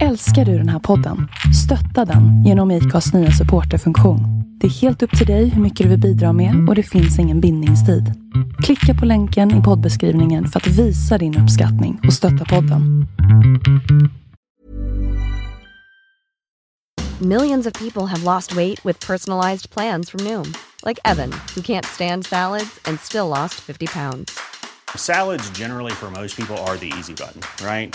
Älskar du den här podden? Stötta den genom IKAs nya supporterfunktion. Det är helt upp till dig hur mycket du vill bidra med och det finns ingen bindningstid. Klicka på länken i poddbeskrivningen för att visa din uppskattning och stötta podden. Millions of people have lost weight with personalized plans from Noom. Like Evan, who can't stand salads and still lost 50 pounds. Salads, generally, for most people, are the easy button, right?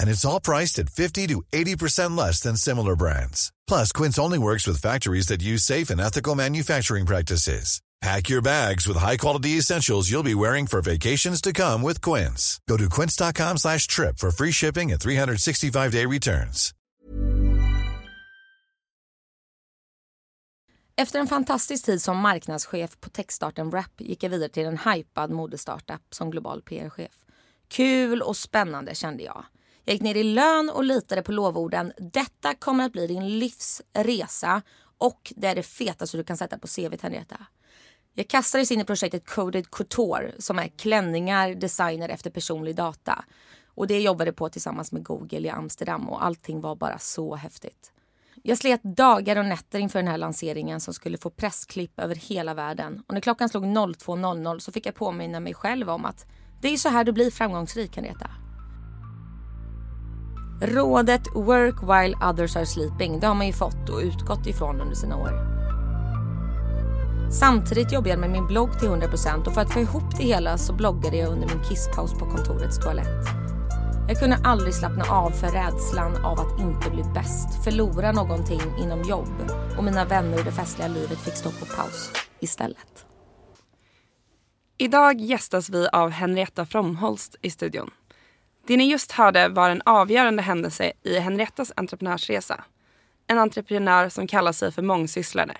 And it's all priced at 50 to 80% less than similar brands. Plus, Quince only works with factories that use safe and ethical manufacturing practices. Pack your bags with high-quality essentials you'll be wearing for vacations to come with Quince. Go to quince.com slash trip for free shipping and 365-day returns. Efter en fantastisk tid som marknadschef på techstarten Wrap gick jag vidare till en hypad modestartup som global PR-chef. Kul och spännande kände jag. Jag gick ner i lön och litade på lovorden. Detta kommer att bli din livsresa och det är det fetaste du kan sätta på CVt Henrietta. Jag kastades in i projektet Coded Couture som är klänningar designade efter personlig data. Och det jobbade jag på tillsammans med Google i Amsterdam och allting var bara så häftigt. Jag slet dagar och nätter inför den här lanseringen som skulle få pressklipp över hela världen. Och när klockan slog 02.00 så fick jag påminna mig själv om att det är så här du blir framgångsrik, Henrietta. Rådet “work while others are sleeping” det har man ju fått och utgått ifrån under sina år. Samtidigt jobbade jag med min blogg till 100% och för att få ihop det hela så bloggade jag under min kisspaus på kontorets toalett. Jag kunde aldrig slappna av för rädslan av att inte bli bäst, förlora någonting inom jobb och mina vänner i det festliga livet fick stå på paus istället. Idag gästas vi av Henrietta Fromholst i studion. Det ni just hörde var en avgörande händelse i Henriettas entreprenörsresa. En entreprenör som kallar sig för mångsysslare.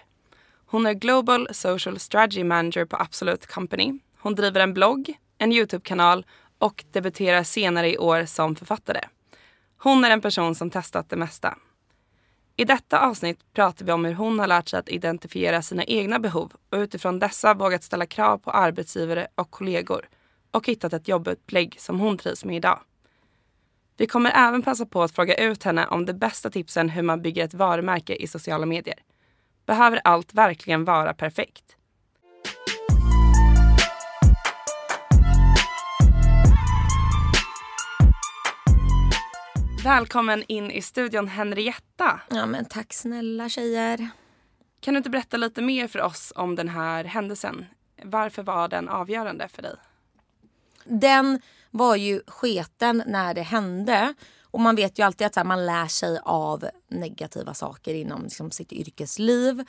Hon är Global Social Strategy Manager på Absolute Company. Hon driver en blogg, en Youtube-kanal och debuterar senare i år som författare. Hon är en person som testat det mesta. I detta avsnitt pratar vi om hur hon har lärt sig att identifiera sina egna behov och utifrån dessa vågat ställa krav på arbetsgivare och kollegor och hittat ett jobbupplägg som hon trivs med idag. Vi kommer även passa på att fråga ut henne om de bästa tipsen hur man bygger ett varumärke i sociala medier. Behöver allt verkligen vara perfekt? Välkommen in i studion Henrietta. Ja men tack snälla tjejer. Kan du inte berätta lite mer för oss om den här händelsen? Varför var den avgörande för dig? Den var ju sketen när det hände. Och man vet ju alltid att så här, man lär sig av negativa saker inom liksom, sitt yrkesliv.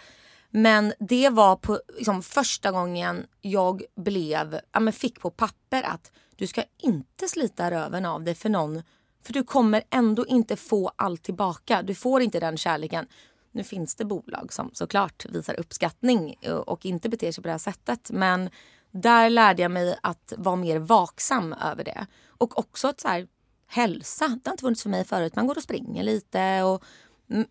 Men det var på liksom, första gången jag blev, ja, men fick på papper att du ska inte slita röven av dig för någon. För du kommer ändå inte få allt tillbaka. Du får inte den kärleken. Nu finns det bolag som såklart visar uppskattning och inte beter sig på det här sättet. Men där lärde jag mig att vara mer vaksam över det. Och också att så här, hälsa, det har inte funnits för mig förut. Man går och springer lite. Och,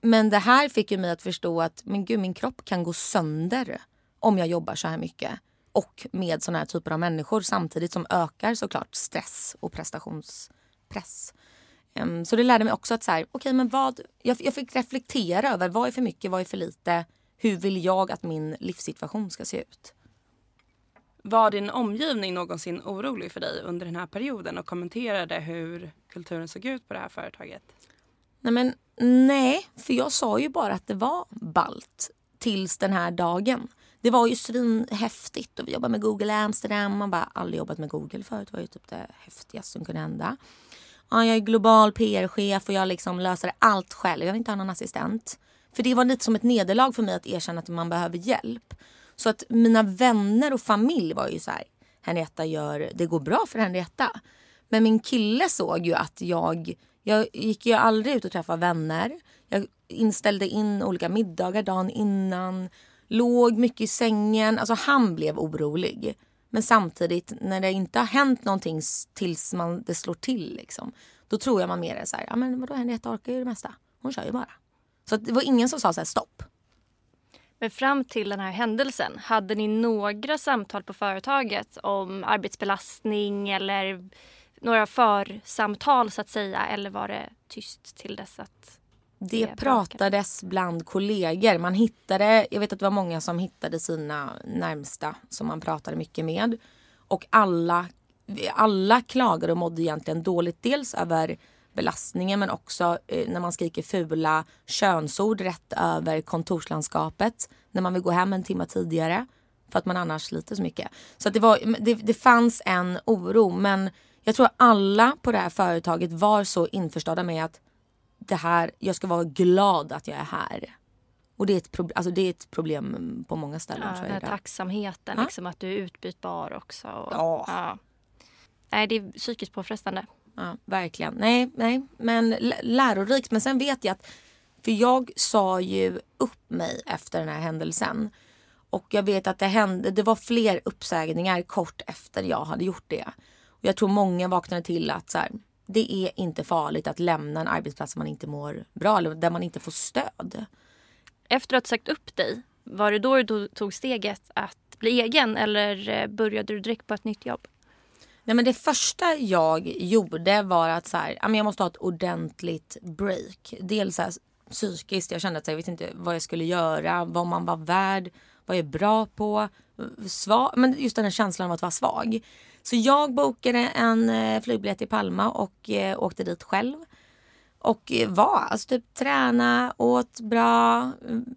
men det här fick ju mig att förstå att men gud, min kropp kan gå sönder om jag jobbar så här mycket. Och med såna här typer av människor samtidigt som ökar såklart stress och prestationspress. Um, så det lärde mig också att så här, okay, men vad, jag, jag fick reflektera över vad är för mycket, vad är för lite. Hur vill jag att min livssituation ska se ut? Var din omgivning någonsin orolig för dig under den här perioden och kommenterade hur kulturen såg ut på det här företaget? Nej men nej, för jag sa ju bara att det var balt tills den här dagen. Det var ju svinhäftigt och vi jobbade med Google Amsterdam. Man bara aldrig jobbat med Google förut. Det var ju typ det häftigaste som kunde hända. Ja, jag är global PR-chef och jag liksom löser allt själv. Jag vill inte ha någon assistent. För det var lite som ett nederlag för mig att erkänna att man behöver hjälp. Så att mina vänner och familj var ju så här. Henrietta gör, det går bra för Henrietta. Men min kille såg ju att jag, jag gick ju aldrig ut och träffade vänner. Jag inställde in olika middagar dagen innan. Låg mycket i sängen. Alltså han blev orolig. Men samtidigt när det inte har hänt någonting tills man, det slår till liksom. Då tror jag man mer är så här, ja men vadå Henrietta orkar ju det mesta. Hon kör ju bara. Så det var ingen som sa så här stopp. Men fram till den här händelsen, hade ni några samtal på företaget om arbetsbelastning eller några församtal så att säga? Eller var det tyst till dess att det pratades bland kollegor. Man hittade, jag vet att det var många som hittade sina närmsta som man pratade mycket med. Och alla, alla klagade och mådde egentligen dåligt. Dels över belastningen men också eh, när man skriker fula könsord rätt över kontorslandskapet. När man vill gå hem en timme tidigare. För att man annars sliter så mycket. Så det, var, det, det fanns en oro men jag tror alla på det här företaget var så införstådda med att det här, jag ska vara glad att jag är här. Och det är ett, pro, alltså det är ett problem på många ställen. Ja, den här tacksamheten, liksom, att du är utbytbar också. Och, ja. ja. Nej, det är psykiskt påfrestande. Ja, verkligen. Nej, nej, men lärorikt. Men sen vet jag att, för jag sa ju upp mig efter den här händelsen. Och jag vet att det hände, det var fler uppsägningar kort efter jag hade gjort det. Och jag tror många vaknade till att så här, det är inte farligt att lämna en arbetsplats man inte mår bra eller där man inte får stöd. Efter att ha sagt upp dig, var det då du tog steget att bli egen eller eh, började du direkt på ett nytt jobb? Nej, men det första jag gjorde var att så här, jag måste ha ett ordentligt break. Dels så här, psykiskt, jag kände att jag visste inte vad jag skulle göra, vad man var värd, vad jag är bra på. Svag, men just den här känslan av att vara svag. Så jag bokade en eh, flygbiljett till Palma och eh, åkte dit själv. Och var, alltså typ träna, åt bra,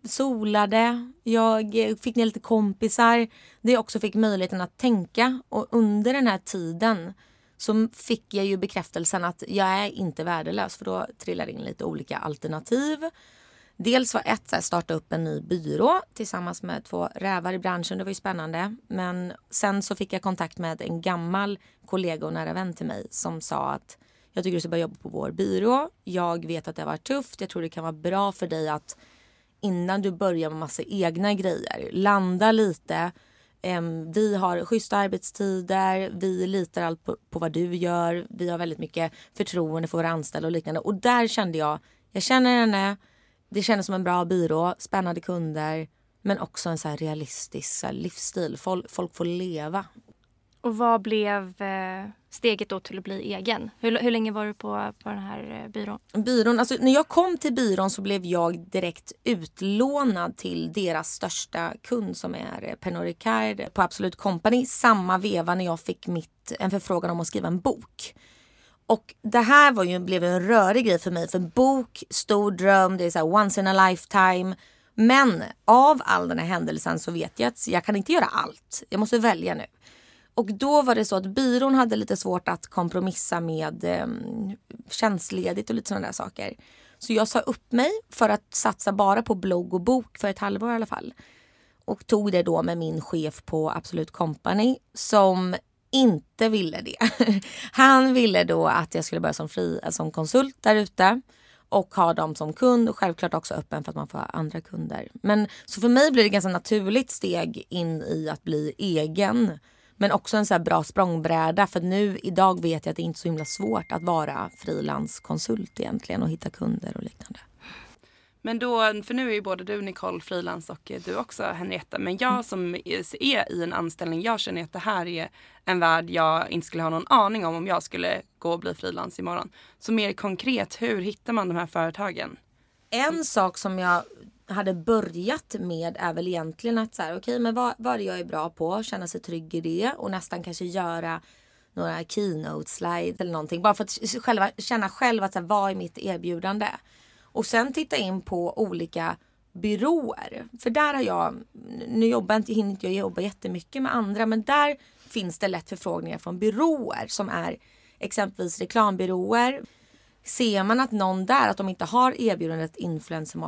solade. Jag fick ner lite kompisar. Det jag också fick möjligheten att tänka. Och under den här tiden så fick jag ju bekräftelsen att jag är inte värdelös. För då trillar in lite olika alternativ. Dels var ett att starta upp en ny byrå tillsammans med två rävar i branschen. Det var ju spännande. Men sen så fick jag kontakt med en gammal kollega och nära vän till mig som sa att jag tycker du ska börja jobba på vår byrå. Jag vet att det har varit tufft. Jag tror det kan vara bra för dig att innan du börjar med massa egna grejer, landa lite. Vi har schyssta arbetstider, vi litar allt på, på vad du gör. Vi har väldigt mycket förtroende för våra anställda och liknande. Och där kände jag, jag känner henne, det kändes som en bra byrå, spännande kunder men också en så realistisk så livsstil. Folk, folk får leva. Och vad blev eh, steget då till att bli egen? Hur, hur länge var du på, på den här eh, byrån? Byrån, alltså när jag kom till byrån så blev jag direkt utlånad till deras största kund som är eh, Pernod Ricard på Absolut Company. Samma veva när jag fick mitt, en förfrågan om att skriva en bok. Och det här var ju, blev en rörig grej för mig. För bok, stor dröm, det är så här once in a lifetime. Men av all den här händelsen så vet jag att jag kan inte göra allt. Jag måste välja nu. Och då var det så att byrån hade lite svårt att kompromissa med eh, tjänstledigt och lite sådana där saker. Så jag sa upp mig för att satsa bara på blogg och bok för ett halvår i alla fall. Och tog det då med min chef på Absolut Company som inte ville det. Han ville då att jag skulle börja som, fri, eh, som konsult där ute och ha dem som kund och självklart också öppen för att man får ha andra kunder. Men så för mig blir det ganska naturligt steg in i att bli egen. Men också en så bra språngbräda för nu idag vet jag att det är inte är så himla svårt att vara frilanskonsult egentligen och hitta kunder och liknande. Men då, för nu är ju både du Nicole frilans och du också Henrietta. Men jag mm. som är i en anställning, jag känner att det här är en värld jag inte skulle ha någon aning om om jag skulle gå och bli frilans imorgon. Så mer konkret, hur hittar man de här företagen? En sak som jag hade börjat med är väl egentligen att så här, okay, men vad, vad jag är bra på, känna sig trygg i det och nästan kanske göra några keynote slides eller någonting. Bara för att själva, känna själv att så här, vad är mitt erbjudande? Och sen titta in på olika byråer. För där har jag, nu jobbar inte, hinner inte jag jobba jättemycket med andra men där finns det lätt förfrågningar från byråer som är exempelvis reklambyråer. Ser man att någon där, att de inte har erbjudandet influencer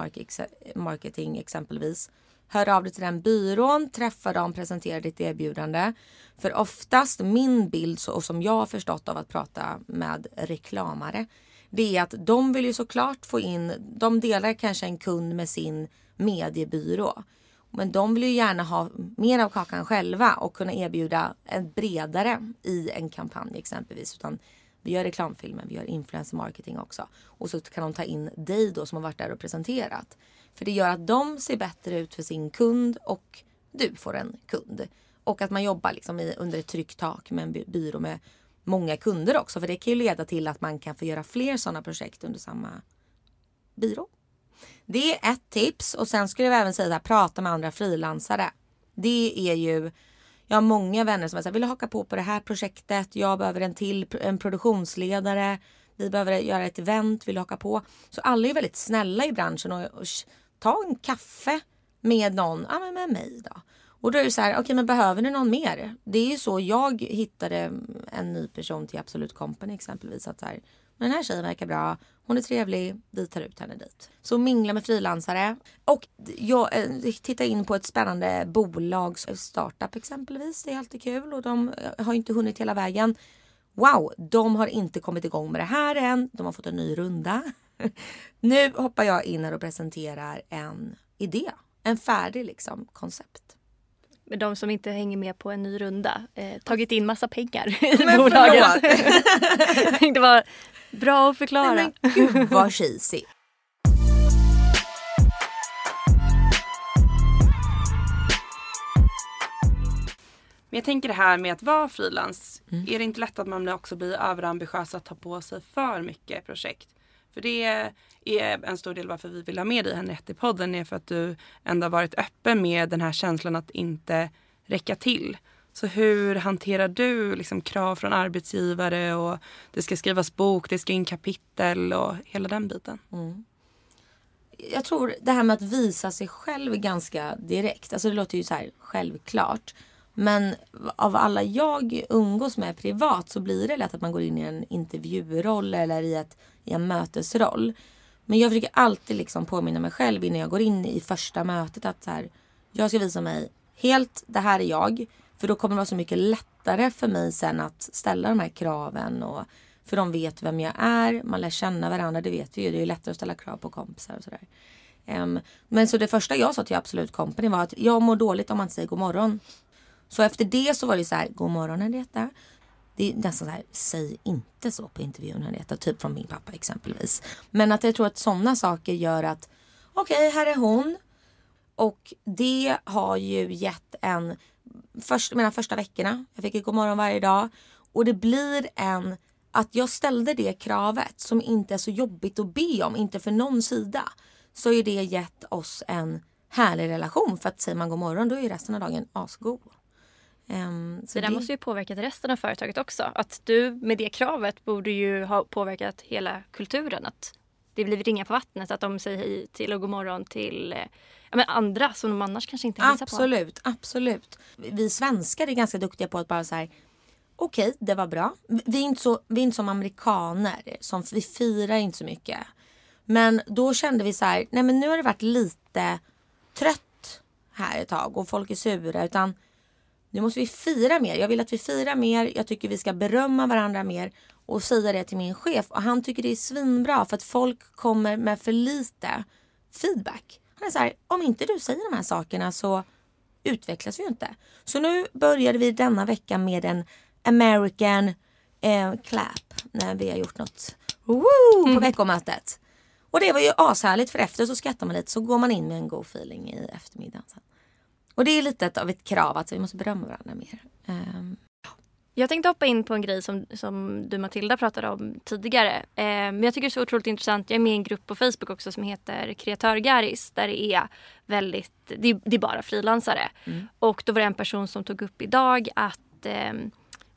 marketing exempelvis. Hör av dig till den byrån, träffa dem, presentera ditt erbjudande. För oftast min bild och som jag har förstått av att prata med reklamare. Det är att de vill ju såklart få in, de delar kanske en kund med sin mediebyrå. Men de vill ju gärna ha mer av kakan själva och kunna erbjuda en bredare i en kampanj exempelvis. Utan vi gör reklamfilmer, vi gör influencer marketing också. Och så kan de ta in dig då som har varit där och presenterat. För det gör att de ser bättre ut för sin kund och du får en kund. Och att man jobbar liksom i, under ett tryggt tak med en byrå med många kunder också. För det kan ju leda till att man kan få göra fler sådana projekt under samma byrå. Det är ett tips och sen skulle jag även säga att prata med andra frilansare. Det är ju jag har många vänner som säger, vill haka på på det här projektet. Jag behöver en till en produktionsledare. Vi behöver göra ett event, vill haka på. Så alla är väldigt snälla i branschen och, och ta en kaffe med någon, ja men med mig då. Och då är det så här, okej okay, men behöver ni någon mer? Det är ju så jag hittade en ny person till Absolut Company exempelvis. Att så här, men den här tjejen verkar bra, hon är trevlig, vi tar ut henne dit. Så mingla med frilansare. Och jag eh, tittar in på ett spännande bolag, eh, startup exempelvis. Det är alltid kul och de eh, har inte hunnit hela vägen. Wow, de har inte kommit igång med det här än. De har fått en ny runda. nu hoppar jag in här och presenterar en idé. En färdig liksom koncept med de som inte hänger med på en ny runda eh, tagit in massa pengar i bolaget. det var bra att förklara. Nej, men gud vad cheesy. Men jag tänker det här med att vara frilans. Mm. Är det inte lätt att man också blir överambitiös att ta på sig för mycket projekt? För det är en stor del varför vi vill ha med dig Henriette i podden är för att du ändå har varit öppen med den här känslan att inte räcka till. Så hur hanterar du liksom krav från arbetsgivare och det ska skrivas bok, det ska in kapitel och hela den biten? Mm. Jag tror det här med att visa sig själv ganska direkt. Alltså det låter ju så här självklart. Men av alla jag umgås med privat så blir det lätt att man går in i en intervjuroll eller i, ett, i en mötesroll. Men jag försöker alltid liksom påminna mig själv innan jag går in i första mötet att så här, jag ska visa mig helt, det här är jag. För då kommer det vara så mycket lättare för mig sen att ställa de här kraven. Och, för de vet vem jag är, man lär känna varandra, det vet vi ju. Det är lättare att ställa krav på kompisar och sådär. Um, ehm, men så det första jag sa till Absolut Company var att jag mår dåligt om man inte säger god morgon. Så efter det så var det så här, god morgon Henrietta. Det är nästan så här, säg inte så på intervjun Henrietta. Typ från min pappa exempelvis. Men att jag tror att sådana saker gör att, okej okay, här är hon. Och det har ju gett en, först, mina första veckorna, jag fick ett god morgon varje dag. Och det blir en, att jag ställde det kravet som inte är så jobbigt att be om, inte för någon sida. Så är det gett oss en härlig relation. För att säger man god morgon då är resten av dagen asgod. Um, så det där det... måste ju påverkat resten av företaget också. Att du med det kravet borde ju ha påverkat hela kulturen. Att det blir ringa på vattnet. Att de säger hej till och god morgon till eh, ja, men andra som de annars kanske inte hälsar på. Absolut, absolut. Vi svenskar är ganska duktiga på att bara säga okej, okay, det var bra. Vi är, inte så, vi inte som amerikaner. Som, vi firar inte så mycket. Men då kände vi så här, nej men nu har det varit lite trött här ett tag och folk är sura. Utan nu måste vi fira mer. Jag vill att vi firar mer. Jag tycker vi ska berömma varandra mer och säga det till min chef. Och han tycker det är svinbra för att folk kommer med för lite feedback. Han är så här, om inte du säger de här sakerna så utvecklas vi ju inte. Så nu började vi denna vecka med en American eh, clap när vi har gjort något woo, på mm. veckomötet. Och det var ju ashärligt för efter så skrattar man lite så går man in med en god feeling i eftermiddagen. Sen. Och det är lite av ett krav att vi måste berömma varandra mer. Um, Jag tänkte hoppa in på en grej som, som du Matilda pratade om tidigare. Eh, men jag tycker det är så otroligt intressant. Jag är med i en grupp på Facebook också som heter Kreatörgaris. Där det är väldigt, det det är bara frilansare. Mm. Och då var det en person som tog upp idag att eh,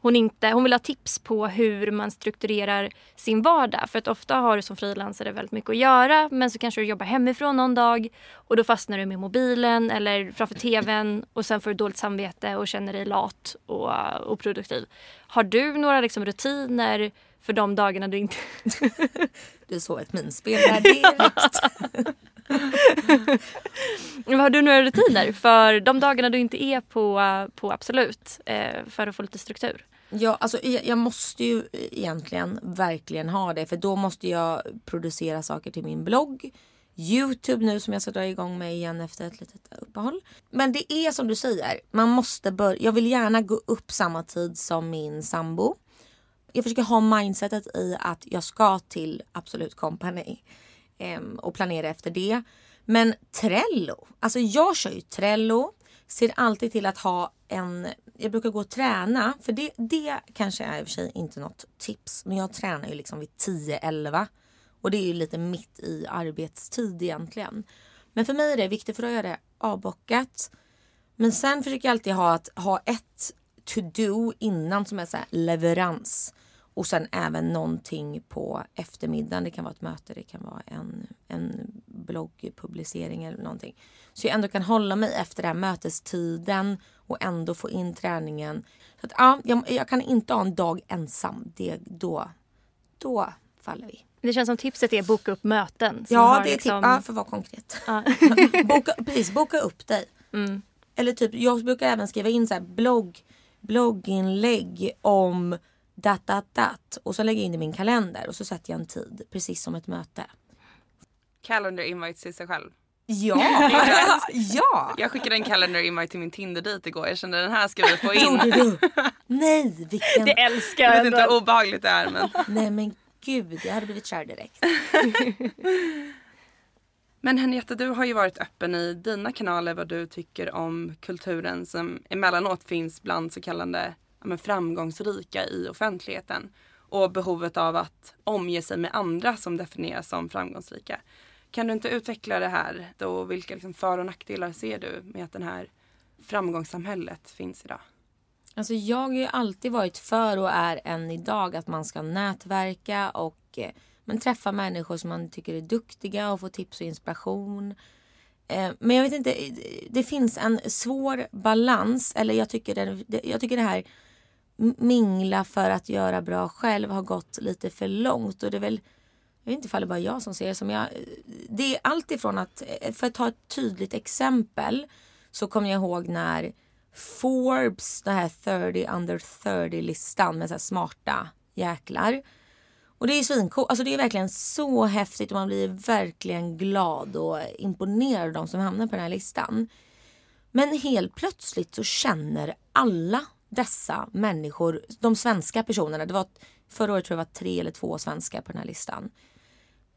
hon, inte, hon vill ha tips på hur man strukturerar sin vardag. För att ofta har du som frilansare väldigt mycket att göra men så kanske du jobbar hemifrån någon dag och då fastnar du med mobilen eller framför tvn och sen får du dåligt samvete och känner dig lat och oproduktiv. Har du några liksom rutiner för de dagarna du inte... Du såg ett minspel där direkt. Har du några rutiner för de dagarna du inte är på, på Absolut eh, för att få lite struktur? Ja, alltså, e, jag, måste ju egentligen verkligen ha det för då måste jag producera saker till min blogg. Youtube nu som jag ska dra igång med igen efter ett litet uppehåll. Men det är som du säger, man måste börja. Jag vill gärna gå upp samma tid som min sambo. Jag försöker ha mindsetet i att jag ska till Absolut Company Ehm, och planera efter det. Men Trello, alltså jag kör ju Trello, ser alltid till att ha en, jag brukar gå och träna, för det, det kanske är i och för sig inte något tips, men jag tränar ju liksom vid 10-11 och det är ju lite mitt i arbetstid egentligen. Men för mig är det viktigt för då är det avbockat. Men sen försöker jag alltid ha, att, ha ett to-do innan som är så här leverans. Och sen även någonting på eftermiddagen. Det kan vara ett möte, det kan vara en, en bloggpublicering eller någonting. Så jag ändå kan hålla mig efter den här mötestiden och ändå få in träningen. Så att, ja, jag, jag kan inte ha en dag ensam. Det, då, då faller vi. Det känns som tipset är boka upp möten. Ja, det är liksom... ja, för att vara konkret. Ja. boka, precis, boka upp dig. Mm. Eller typ, jag brukar även skriva in så här blogg, blogginlägg om dat, dat, dat. Och så lägger jag in det i min kalender och så sätter jag en tid. Precis som ett möte. Calendar invite till sig själv. Ja! ja! Jag skickade en calendar invite till min Tinder dejt igår. Jag kände den här ska vi få in. Nej, vilken... Det älskar Jag jag vet inte hur obehagligt det är men. Nej men gud, jag hade blivit kär direkt. Men Henrietta, du har ju varit öppen i dina kanaler vad du tycker om kulturen som emellanåt finns bland så kallade men framgångsrika i offentligheten. Och behovet av att omge sig med andra som definieras som framgångsrika. Kan du inte utveckla det här? Då, vilka liksom för och nackdelar ser du med att det här framgångssamhället finns idag? Alltså jag har ju alltid varit för och är än idag att man ska nätverka och eh, men träffa människor som man tycker är duktiga och få tips och inspiration. Eh, men jag vet inte, eh, det finns en svår balans. Eller jag tycker det, jag tycker det här mingla för att göra bra själv har gått lite för långt. Och det är väl, jag vet inte ifall det bara är jag som ser det som jag. Det är allt ifrån att, eh, för att ta ett tydligt exempel. Så kommer jag ihåg när Forbes, den här 30 under 30 listan med så här smarta jäklar. Och det är svincoolt. Alltså det är verkligen så häftigt och man blir verkligen glad och imponerad av de som hamnar på den här listan. Men helt plötsligt så känner alla dessa människor, de svenska personerna, det var förra året tror jag det var tre eller två svenskar på den här listan.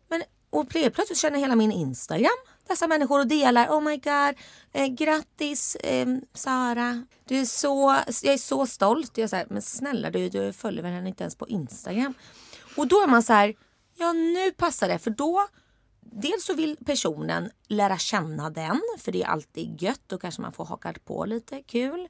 Men och helt plötsligt känner hela min Instagram dessa människor och delar. Oh my god, eh, grattis eh, Sara. Du är så, jag är så stolt. Jag är så här, men snälla du, du följer väl henne inte ens på Instagram. Och då är man så här, ja nu passar det för då Dels så vill personen lära känna den för det är alltid gött. Då kanske man får haka på lite kul.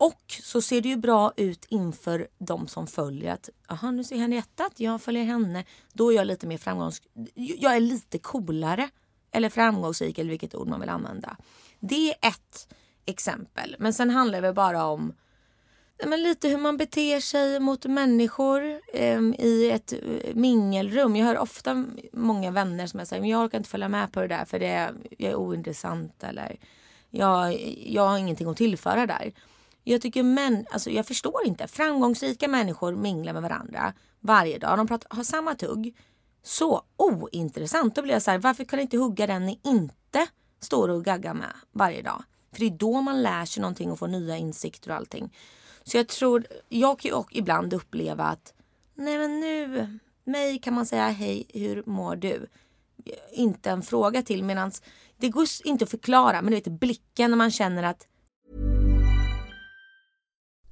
Och så ser det ju bra ut inför de som följer att aha, nu ser Henrietta att jag följer henne. Då är jag lite mer framgångs... Jag är lite coolare. Eller framgångsrik eller vilket ord man vill använda. Det är ett exempel. Men sen handlar det väl bara om men lite hur man beter sig mot människor eh, i ett eh, mingelrum. Jag hör ofta många vänner som säger men jag orkar inte följa med på det där för det är, jag är ointressant eller jag, jag har ingenting att tillföra där. Jag tycker män, alltså jag förstår inte. Framgångsrika människor minglar med varandra varje dag. De pratar, har samma tugg. Så ointressant. Då blir jag så här, varför kan ni inte hugga den ni inte står och gaggar med varje dag? För det är då man lär sig någonting och får nya insikter och allting. Så jag tror, jag kan ju också ibland uppleva att nej men nu, mig kan man säga hej, hur mår du? Inte en fråga till medans det går inte att förklara men du vet blicken när man känner att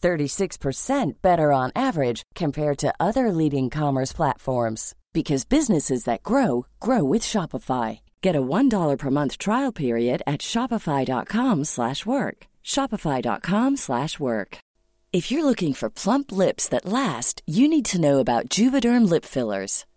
36% better on average compared to other leading commerce platforms because businesses that grow grow with Shopify. Get a $1 per month trial period at shopify.com/work. shopify.com/work. If you're looking for plump lips that last, you need to know about Juvederm lip fillers.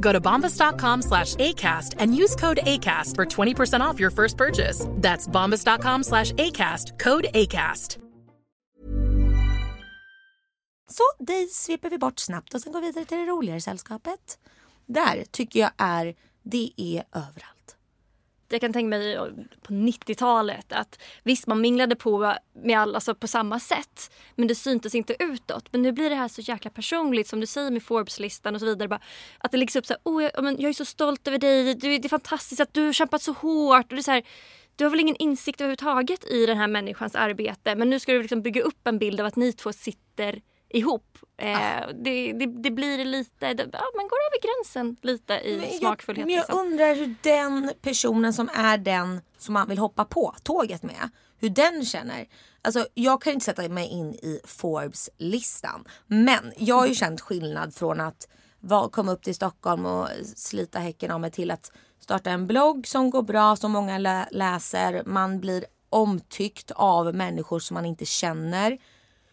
Go to bombas.com slash ACAST and use code ACAST for 20% off your first purchase. That's bombas.com slash ACAST, code ACAST. Så dig sveper vi bort snabbt och sen går vi vidare till det roligare sällskapet. Där tycker jag är, det är överallt. Jag kan tänka mig på 90-talet att visst man minglade på med alla alltså på samma sätt men det syntes inte utåt. Men nu blir det här så jäkla personligt som du säger med Forbes-listan och så vidare. Bara, att det läggs upp så här, oh, jag, jag är så stolt över dig, du, det är fantastiskt att du har kämpat så hårt. Och det är så här, du har väl ingen insikt överhuvudtaget i den här människans arbete men nu ska du liksom bygga upp en bild av att ni två sitter ihop. Eh, ah. det, det, det, blir lite, det, ja, man går över gränsen lite i men smakfullhet. Men jag liksom. undrar hur den personen som är den som man vill hoppa på tåget med, hur den känner. Alltså jag kan inte sätta mig in i Forbes-listan. Men jag har ju känt skillnad från att komma upp till Stockholm och slita häcken av mig till att starta en blogg som går bra, som många lä läser. Man blir omtyckt av människor som man inte känner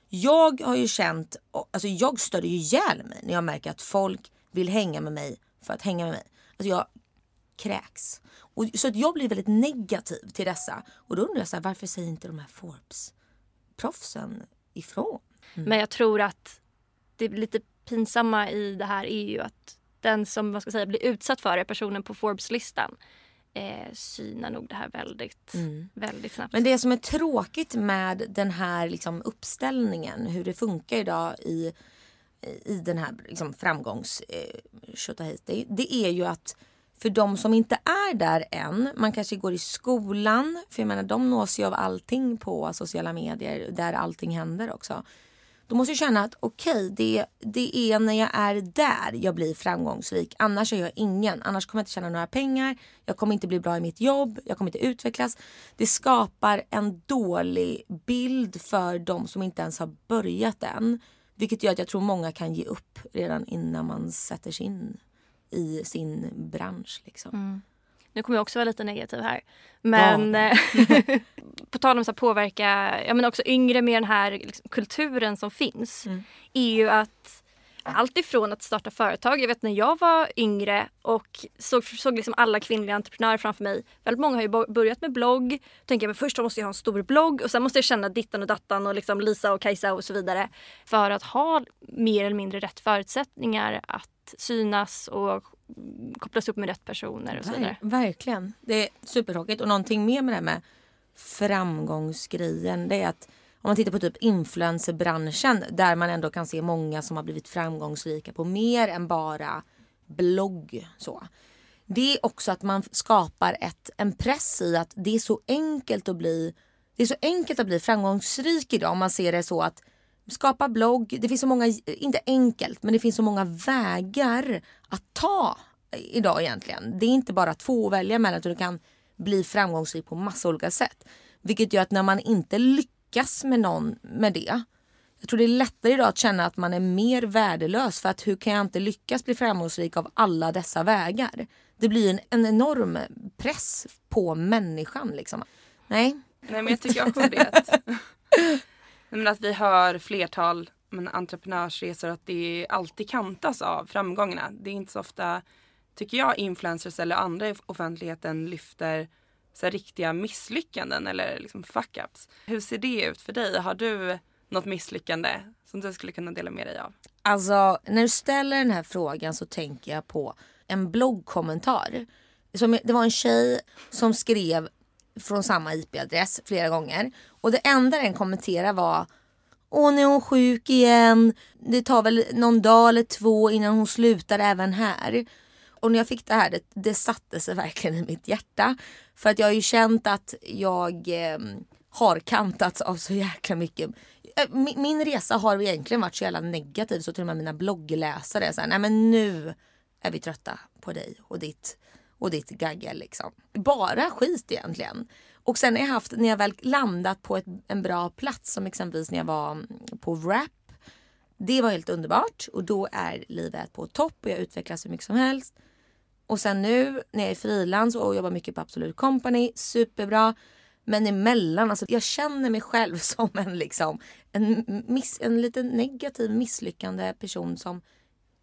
jag har ju känt, alltså jag stör ju ihjäl mig när jag märker att folk vill hänga med mig för att hänga med mig. Alltså jag kräks. Och, så att jag blir väldigt negativ till dessa. Och då undrar jag så här, varför säger inte de här Forbes-proffsen ifrån? Mm. Men jag tror att det lite pinsamma i det här är ju att den som vad ska jag säga, blir utsatt för det, personen på Forbes-listan, eh, synar nog det här väldigt, mm. väldigt snabbt. Men det som är tråkigt med den här liksom, uppställningen, hur det funkar idag i, i den här liksom, framgångs eh, det, det är ju att för de som inte är där än, man kanske går i skolan, för jag menar de nås ju av allting på sociala medier där allting händer också. Då måste jag känna att okej, okay, det, det är när jag är där jag blir framgångsrik. Annars är jag ingen. Annars kommer jag inte tjäna några pengar. Jag kommer inte bli bra i mitt jobb. Jag kommer inte utvecklas. Det skapar en dålig bild för de som inte ens har börjat än. Vilket gör att jag tror många kan ge upp redan innan man sätter sig in i sin bransch. Liksom. Mm. Nu kommer jag också vara lite negativ här. Men ja. Eh, på tal om att påverka ja, men också yngre med den här liksom, kulturen som finns. Mm. Är ju att allt ifrån att starta företag. Jag vet när jag var yngre och såg, såg liksom alla kvinnliga entreprenörer framför mig. Väldigt många har ju börjat med blogg. Tänker jag först måste jag ha en stor blogg och sen måste jag känna dittan och dattan och liksom Lisa och Kajsa och så vidare. För att ha mer eller mindre rätt förutsättningar att synas och kopplas upp med rätt personer och så vidare. Verkligen. Det är supertråkigt. Och någonting mer med det här med framgångsgrejen det är att om man tittar på typ influencerbranschen där man ändå kan se många som har blivit framgångsrika på mer än bara blogg. Så. Det är också att man skapar ett, en press i att det är så enkelt att bli det är så enkelt att bli framgångsrik idag om man ser det så att skapa blogg. Det finns så många, inte enkelt, men det finns så många vägar att ta idag egentligen. Det är inte bara två att välja mellan utan du kan bli framgångsrik på massa olika sätt. Vilket gör att när man inte lyckas med någon med det. Jag tror det är lättare idag att känna att man är mer värdelös för att hur kan jag inte lyckas bli framgångsrik av alla dessa vägar? Det blir en, en enorm press på människan liksom. Nej. Nej men jag tycker också det. men att vi hör flertal men, entreprenörsresor att det alltid kantas av framgångarna. Det är inte så ofta, tycker jag, influencers eller andra i offentligheten lyfter så här, riktiga misslyckanden eller liksom fuck-ups. Hur ser det ut för dig? Har du något misslyckande som du skulle kunna dela med dig av? Alltså, när du ställer den här frågan så tänker jag på en bloggkommentar. Som, det var en tjej som skrev från samma IP-adress flera gånger. Och det enda den kommenterade var Åh, nu är hon sjuk igen. Det tar väl någon dag eller två innan hon slutar även här. Och när jag fick det här, det, det satte sig verkligen i mitt hjärta. För att jag har ju känt att jag eh, har kantats av så jäkla mycket. Min, min, resa har egentligen varit så jävla negativ så till och med mina bloggläsare säger nej men nu är vi trötta på dig och ditt och ditt gaggel liksom. Bara skit egentligen. Och sen har jag haft, när jag väl landat på ett, en bra plats som exempelvis när jag var på Wrap. Det var helt underbart och då är livet på topp och jag utvecklas hur mycket som helst. Och sen nu när jag är frilans och jobbar mycket på Absolut Company, superbra. Men emellan, alltså jag känner mig själv som en liksom en, miss, en lite negativ misslyckande person som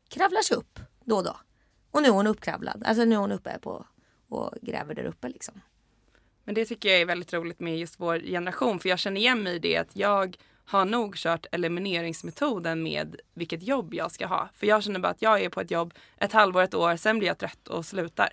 kravlar sig upp då och då. Och nu är hon uppkravlad. Alltså nu är hon uppe på och gräver där uppe liksom. Men det tycker jag är väldigt roligt med just vår generation. För jag känner igen mig i det att jag har nog kört elimineringsmetoden med vilket jobb jag ska ha. För jag känner bara att jag är på ett jobb ett halvår, ett år, sen blir jag trött och slutar.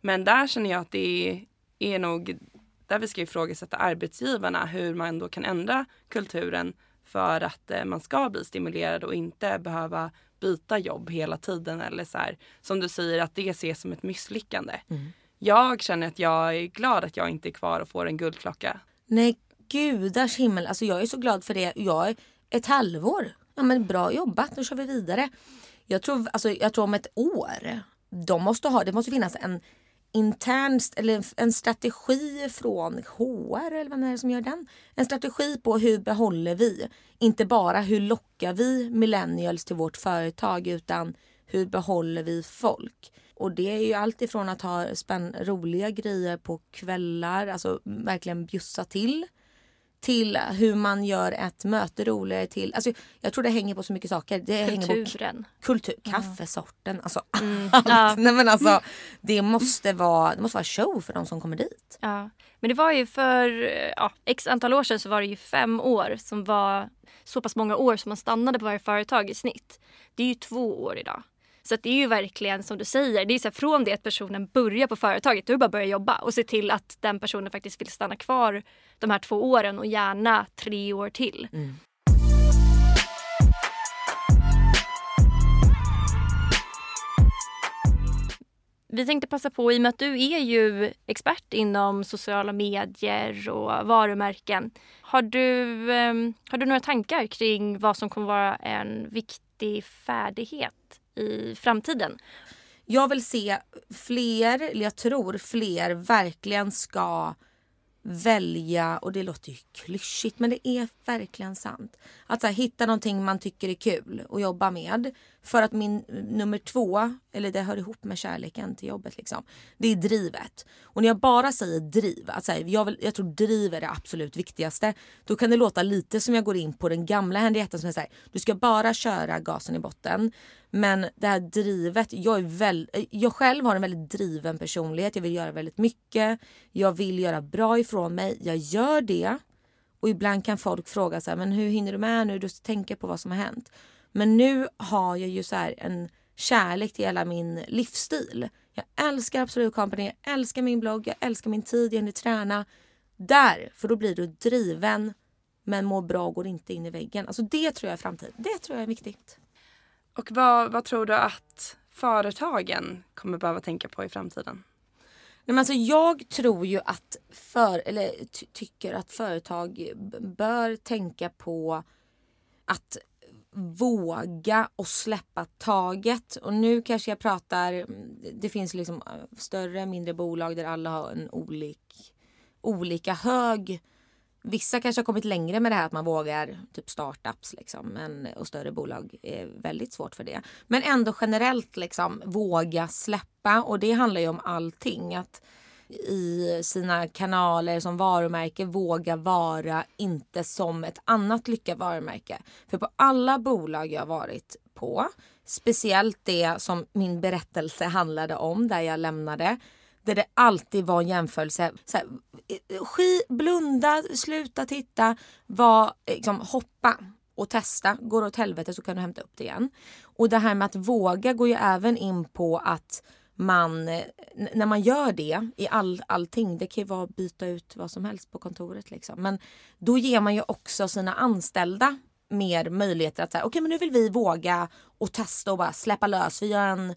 Men där känner jag att det är, nog där vi ska ifrågasätta arbetsgivarna hur man då kan ändra kulturen för att eh, man ska bli stimulerad och inte behöva byta jobb hela tiden eller så här, som du säger att det ses som ett misslyckande. Mm. Jag känner att jag är glad att jag inte är kvar och får en guldklocka. Nej gudars himmel, alltså jag är så glad för det. Jag är ett halvår. Ja men bra jobbat, nu kör vi vidare. Jag tror, alltså, jag tror om ett år, de måste ha, det måste finnas en intern eller en strategi från HR eller vem är det som gör den? En strategi på hur behåller vi? Inte bara hur lockar vi millennials till vårt företag utan hur behåller vi folk? Och det är ju allt ifrån att ha spänn roliga grejer på kvällar, alltså verkligen bjussa till till hur man gör ett möte roligare till, alltså jag tror det hänger på så mycket saker. Det Kulturen. Hänger på kultur, kaffesorten, alltså mm. allt. Ja. Nej men alltså det måste, vara, det måste vara show för de som kommer dit. Ja. Men det var ju för ja, x antal år sedan så var det ju fem år som var så pass många år som man stannade på varje företag i snitt. Det är ju två år idag. Så det är ju verkligen som du säger, det är så här, från det att personen börjar på företaget, det bara att börja jobba och se till att den personen faktiskt vill stanna kvar de här två åren och gärna tre år till. Mm. Vi tänkte passa på, i och med att du är ju expert inom sociala medier och varumärken. Har du, eh, har du några tankar kring vad som kommer vara en viktig färdighet i framtiden? Jag vill se fler, eller jag tror fler verkligen ska välja, och det låter ju klyschigt men det är verkligen sant. Att så här, hitta någonting man tycker är kul att jobba med. För att min nummer två, eller det hör ihop med kärleken till jobbet liksom. Det är drivet. Och när jag bara säger driv, att så här, jag, vill, jag tror driv är det absolut viktigaste. Då kan det låta lite som jag går in på den gamla Henrietta som är såhär, du ska bara köra gasen i botten. Men det här drivet, jag, är väl, jag själv har en väldigt driven personlighet. Jag vill göra väldigt mycket. Jag vill göra bra ifrån mig. Jag gör det. Och ibland kan folk fråga så här, men hur hinner du med nu? Du tänker på vad som har hänt. Men nu har jag ju så en kärlek till hela min livsstil. Jag älskar Absolut Company, jag älskar min blogg, jag älskar min tid, jag hinner träna. Där, för då blir du driven men mår bra och går inte in i väggen. Alltså det tror jag är framtiden. Det tror jag är viktigt. Och vad, vad tror du att företagen kommer behöva tänka på i framtiden? Nej, men alltså jag tror ju att för, eller ty tycker att företag bör tänka på att våga och släppa taget. Och nu kanske jag pratar, mm, det finns liksom eh, större mindre bolag där alla har en olik, olika hög Vissa kanske har kommit längre med det här att man vågar typ startups liksom. Men, och större bolag är väldigt svårt för det. Men ändå generellt liksom våga släppa och det handlar ju om allting. Att i sina kanaler som varumärke våga vara inte som ett annat lyckat varumärke. För på alla bolag jag varit på, speciellt det som min berättelse handlade om där jag lämnade där det alltid var en jämförelse. Så här, eh, eh, ski, blunda, sluta titta, var, liksom, hoppa och testa. Går det åt helvete så kan du hämta upp det igen. Och det här med att våga går ju även in på att man, eh, när man gör det i all, allting, det kan ju vara att byta ut vad som helst på kontoret liksom. Men då ger man ju också sina anställda mer möjligheter att säga okej okay, men nu vill vi våga och testa och bara släppa lös. Vi gör en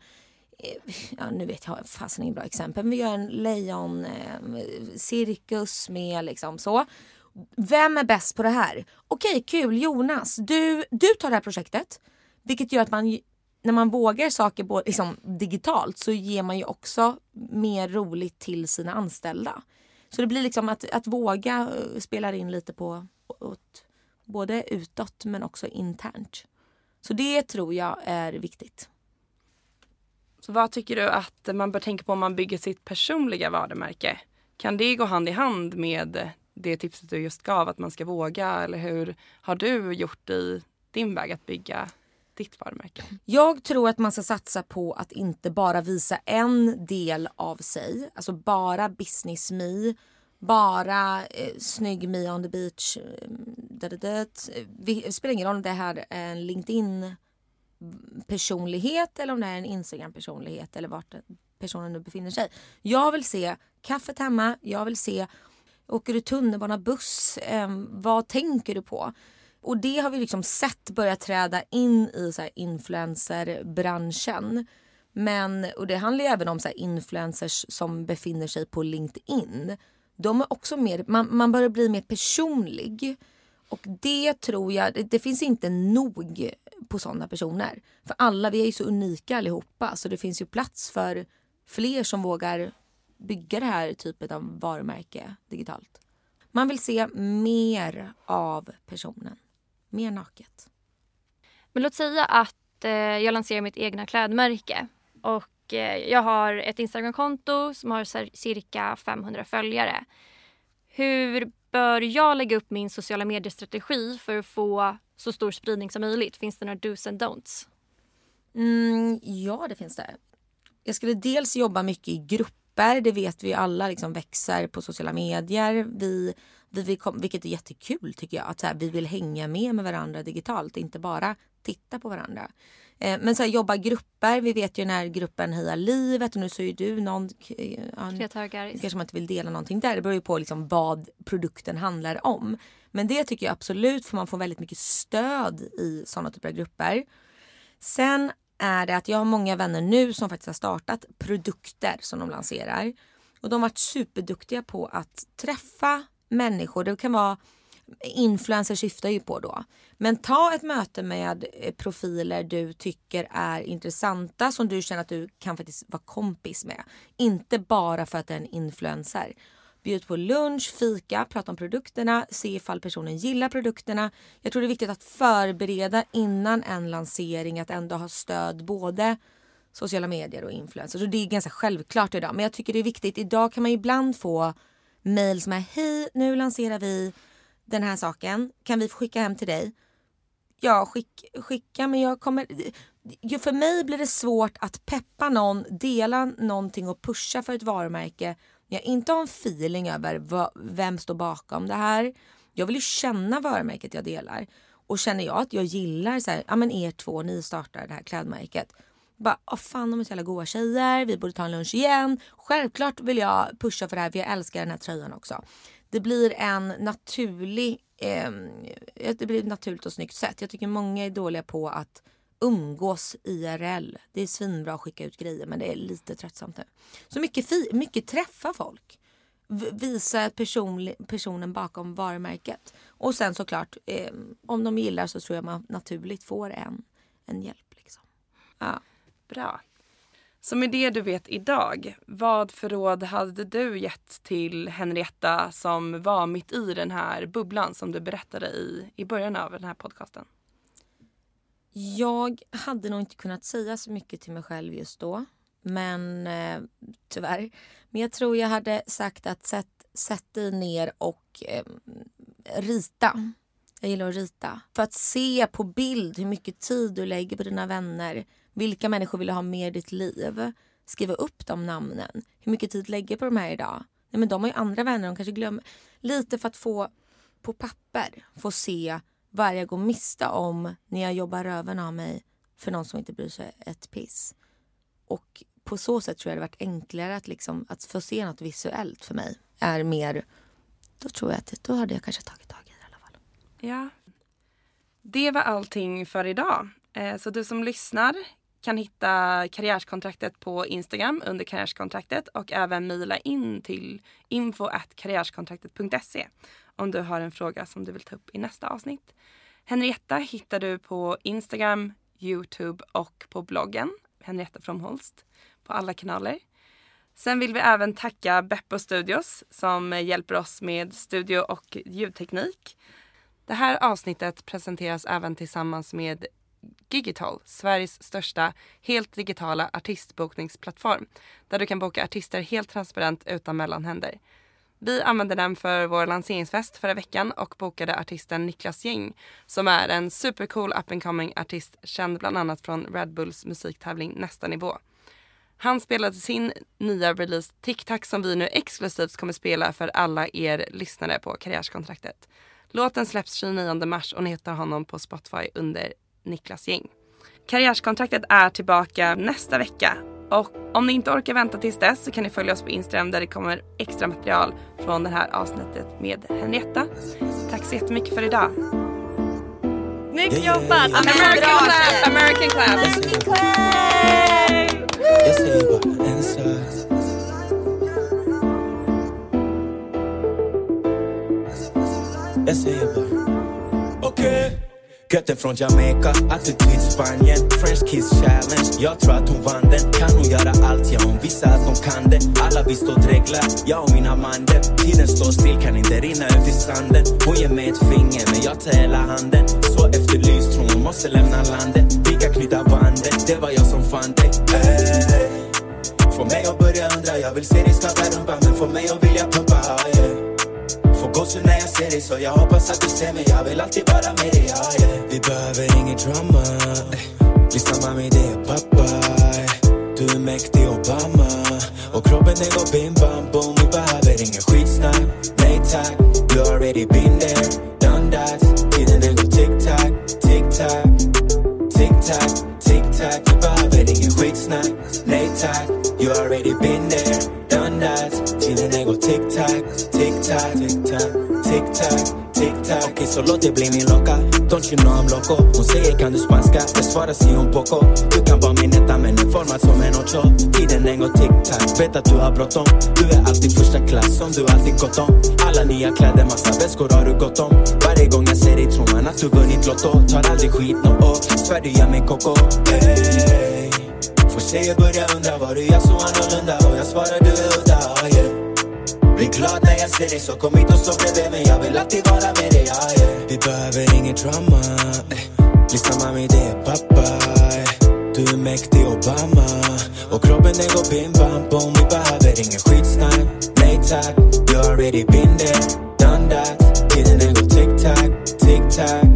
Eh, ja, nu vet jag fasen inget bra exempel, men vi gör en lejoncirkus eh, med liksom så. Vem är bäst på det här? Okej, kul Jonas, du, du tar det här projektet. Vilket gör att man när man vågar saker både, liksom, digitalt så ger man ju också mer roligt till sina anställda. Så det blir liksom att, att våga eh, spelar in lite på åt, både utåt men också internt. Så det tror jag är viktigt. Så vad tycker du att man bör tänka på om man bygger sitt personliga varumärke? Kan det gå hand i hand med det tipset du just gav, att man ska våga? Eller hur har du gjort i din väg att bygga ditt varumärke? Jag tror att man ska satsa på att inte bara visa en del av sig, alltså bara business me, bara eh, snygg me on the beach. Eh, det spelar ingen roll om det här är en LinkedIn personlighet eller om det är en Instagram personlighet eller vart personen nu befinner sig. Jag vill se kaffet hemma, jag vill se Åker du tunnelbana, buss? Eh, vad tänker du på? Och det har vi liksom sett börja träda in i så influencerbranschen. Men, och det handlar även om så influencers som befinner sig på LinkedIn. De är också mer, man, man börjar bli mer personlig. Och det tror jag, det, det finns inte nog på sådana personer. För alla, vi är ju så unika allihopa så det finns ju plats för fler som vågar bygga det här typet av varumärke digitalt. Man vill se mer av personen. Mer naket. Men låt säga att eh, jag lanserar mitt egna klädmärke och eh, jag har ett Instagramkonto som har cirka 500 följare. Hur bör jag lägga upp min sociala medier-strategi för att få så stor spridning som möjligt? Finns det några dos and don'ts? Mm, ja, det finns det. Jag skulle dels jobba mycket i grupper. Det vet vi alla liksom växer på sociala medier. Vi, vi, vi kom, vilket är jättekul tycker jag. Att så här, vi vill hänga med med varandra digitalt, inte bara titta på varandra. Eh, men så här, jobba grupper. Vi vet ju när gruppen Heja livet och nu så är du någon... Ja, kanske man inte vill dela någonting där. Det beror ju på liksom vad produkten handlar om. Men det tycker jag absolut för man får väldigt mycket stöd i sådana typer av grupper. Sen är det att jag har många vänner nu som faktiskt har startat produkter som de lanserar. Och de har varit superduktiga på att träffa människor. Det kan vara influencers syftar ju på då. Men ta ett möte med eh, profiler du tycker är intressanta som du känner att du kan faktiskt vara kompis med. Inte bara för att det är en influencer. Bjud på lunch, fika, prata om produkterna, se ifall personen gillar produkterna. Jag tror det är viktigt att förbereda innan en lansering att ändå ha stöd både sociala medier och influencers. Så det är ganska självklart idag. Men jag tycker det är viktigt. Idag kan man ibland få Mejl som är hej nu lanserar vi den här saken. Kan vi få skicka hem till dig? Ja, skick, skicka men jag kommer... För mig blir det svårt att peppa någon, dela någonting och pusha för ett varumärke jag inte har en feeling över vad, vem står bakom det här. Jag vill ju känna varumärket jag delar. Och känner jag att jag gillar så här, ja men er två, ni startar det här klädmärket. Bara, åh fan de är så jävla goa tjejer, vi borde ta en lunch igen. Självklart vill jag pusha för det här för jag älskar den här tröjan också. Det blir en naturlig, eh, det blir ett naturligt och snyggt sätt. Jag tycker många är dåliga på att umgås IRL. Det är svinbra att skicka ut grejer men det är lite tröttsamt nu. Så mycket, fi- mycket träffa folk. V- visa person, personen bakom varumärket. Och sen såklart, eh, om de gillar så tror jag man naturligt får en, en hjälp. Liksom. Ja. Bra. Så med det du vet idag, vad för råd hade du gett till Henrietta som var mitt i den här bubblan som du berättade i, i början av den här podcasten? Jag hade nog inte kunnat säga så mycket till mig själv just då. Men eh, tyvärr. Men jag tror jag hade sagt att sätt, sätt dig ner och eh, rita. Jag gillar att rita. För att se på bild hur mycket tid du lägger på dina vänner. Vilka människor vill du ha med i ditt liv? Skriva upp de namnen. Hur mycket tid lägger på de här idag? Nej, men de har ju andra vänner, de kanske glömmer. Lite för att få på papper få se vad jag går miste om när jag jobbar röven av mig för någon som inte bryr sig ett piss. Och på så sätt tror jag det varit enklare att, liksom, att få se något visuellt för mig. Är mer, då tror jag att då hade jag kanske tagit tag i det i alla fall. Ja. Det var allting för idag. Eh, så du som lyssnar kan hitta karriärskontraktet på Instagram under karriärskontraktet och även mejla in till info karriärskontraktet.se om du har en fråga som du vill ta upp i nästa avsnitt. Henrietta hittar du på Instagram, Youtube och på bloggen Henrietta Fromholst på alla kanaler. Sen vill vi även tacka Beppo Studios som hjälper oss med studio och ljudteknik. Det här avsnittet presenteras även tillsammans med Gigital, Sveriges största helt digitala artistbokningsplattform där du kan boka artister helt transparent utan mellanhänder. Vi använde den för vår lanseringsfest förra veckan och bokade artisten Niklas Gäng som är en supercool up and coming artist känd bland annat från Red Bulls musiktävling Nästa nivå. Han spelade sin nya release TikTok som vi nu exklusivt kommer spela för alla er lyssnare på Karriärskontraktet. Låten släpps 29 mars och ni hittar honom på Spotify under Niklas Gäng. Karriärskontraktet är tillbaka nästa vecka och om ni inte orkar vänta tills dess så kan ni följa oss på Instagram där det kommer extra material från det här avsnittet med Henrietta. Tack så jättemycket för idag. Snyggt jobbat! American clap! American clap! American clap! Jag säger bara en sak Jag säger bara okej okay. Götten från Jamaica, attityd Spanien. French kiss challenge, jag tror att hon vann den. Kan hon göra allt, ja hon visar att hon kan det. Alla vi står dreglar, jag och mina mandel Tiden står still, kan inte rinna ut i sanden. Hon ger mig ett finger, men jag tar hela handen. Så efterlyst, tror hon måste lämna landet. Vi kan knyta bandet, det var jag som fann dig. Få mig att börja undra, jag vill se dig skaka rumpan Men få mig att vilja pumpa, yeah. Får gåshud när jag ser dig så jag hoppas att du ser mig Jag vill alltid vara med dig, ja, yeah. Vi behöver inget drama eh. Lyssna mami, det är pappa. Du är mäktig Obama Och kroppen den går bim bam boom Vi behöver ingen skitsnack, nej tack You already been there, tick-tack, så låt det bli min locka Don't you know I'm loco? Hon säger kan du spanska? Jag svarar si un poco. Du kan vara min etta men är formad som en ocho. Tiden den går tick-tack, vet att du har bråttom Du är alltid första klass som du alltid gått om Alla nya kläder, massa väskor har du gått om Varje gång jag ser dig tror man att du vunnit Lotto Tar aldrig skit no oh, svär du gör mig koko hey. Får tjejer börja undra vad du gör så annorlunda Och jag svarar du är udda, oh, yeah. Blir glad när jag ser dig så kom hit och sov bredvid mig. Jag vill alltid vara med dig, ja, yeah. Vi behöver inget drama. Eh. Lyssna mami, det är pappa. Eh. Du är mäktig Obama. Och kroppen den går bim bam Bom, Vi behöver ingen skitsnack, nej tack. You already been there, done that. Tiden den går tick-tack, tick-tack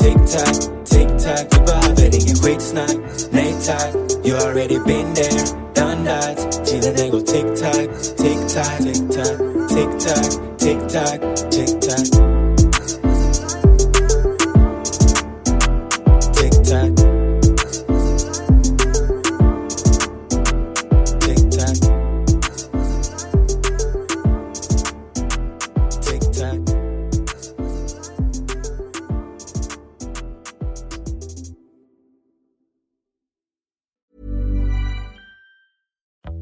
Tick-tack, tick-tack Vi behöver ingen skitsnack, nej tack You already been there, done that. Tiden den går tick-tack, tick-tack, tick-tack Tick-tack, tick-tack, tick-tack Tick-tack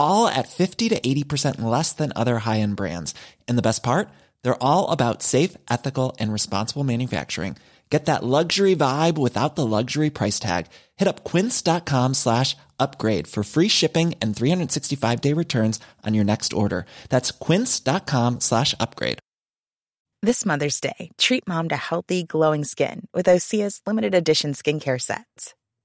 all at 50 to 80% less than other high end brands. And the best part? They're all about safe, ethical, and responsible manufacturing. Get that luxury vibe without the luxury price tag. Hit up quince.com slash upgrade for free shipping and 365 day returns on your next order. That's quince.com slash upgrade. This Mother's Day, treat mom to healthy, glowing skin with Osea's limited edition skincare sets.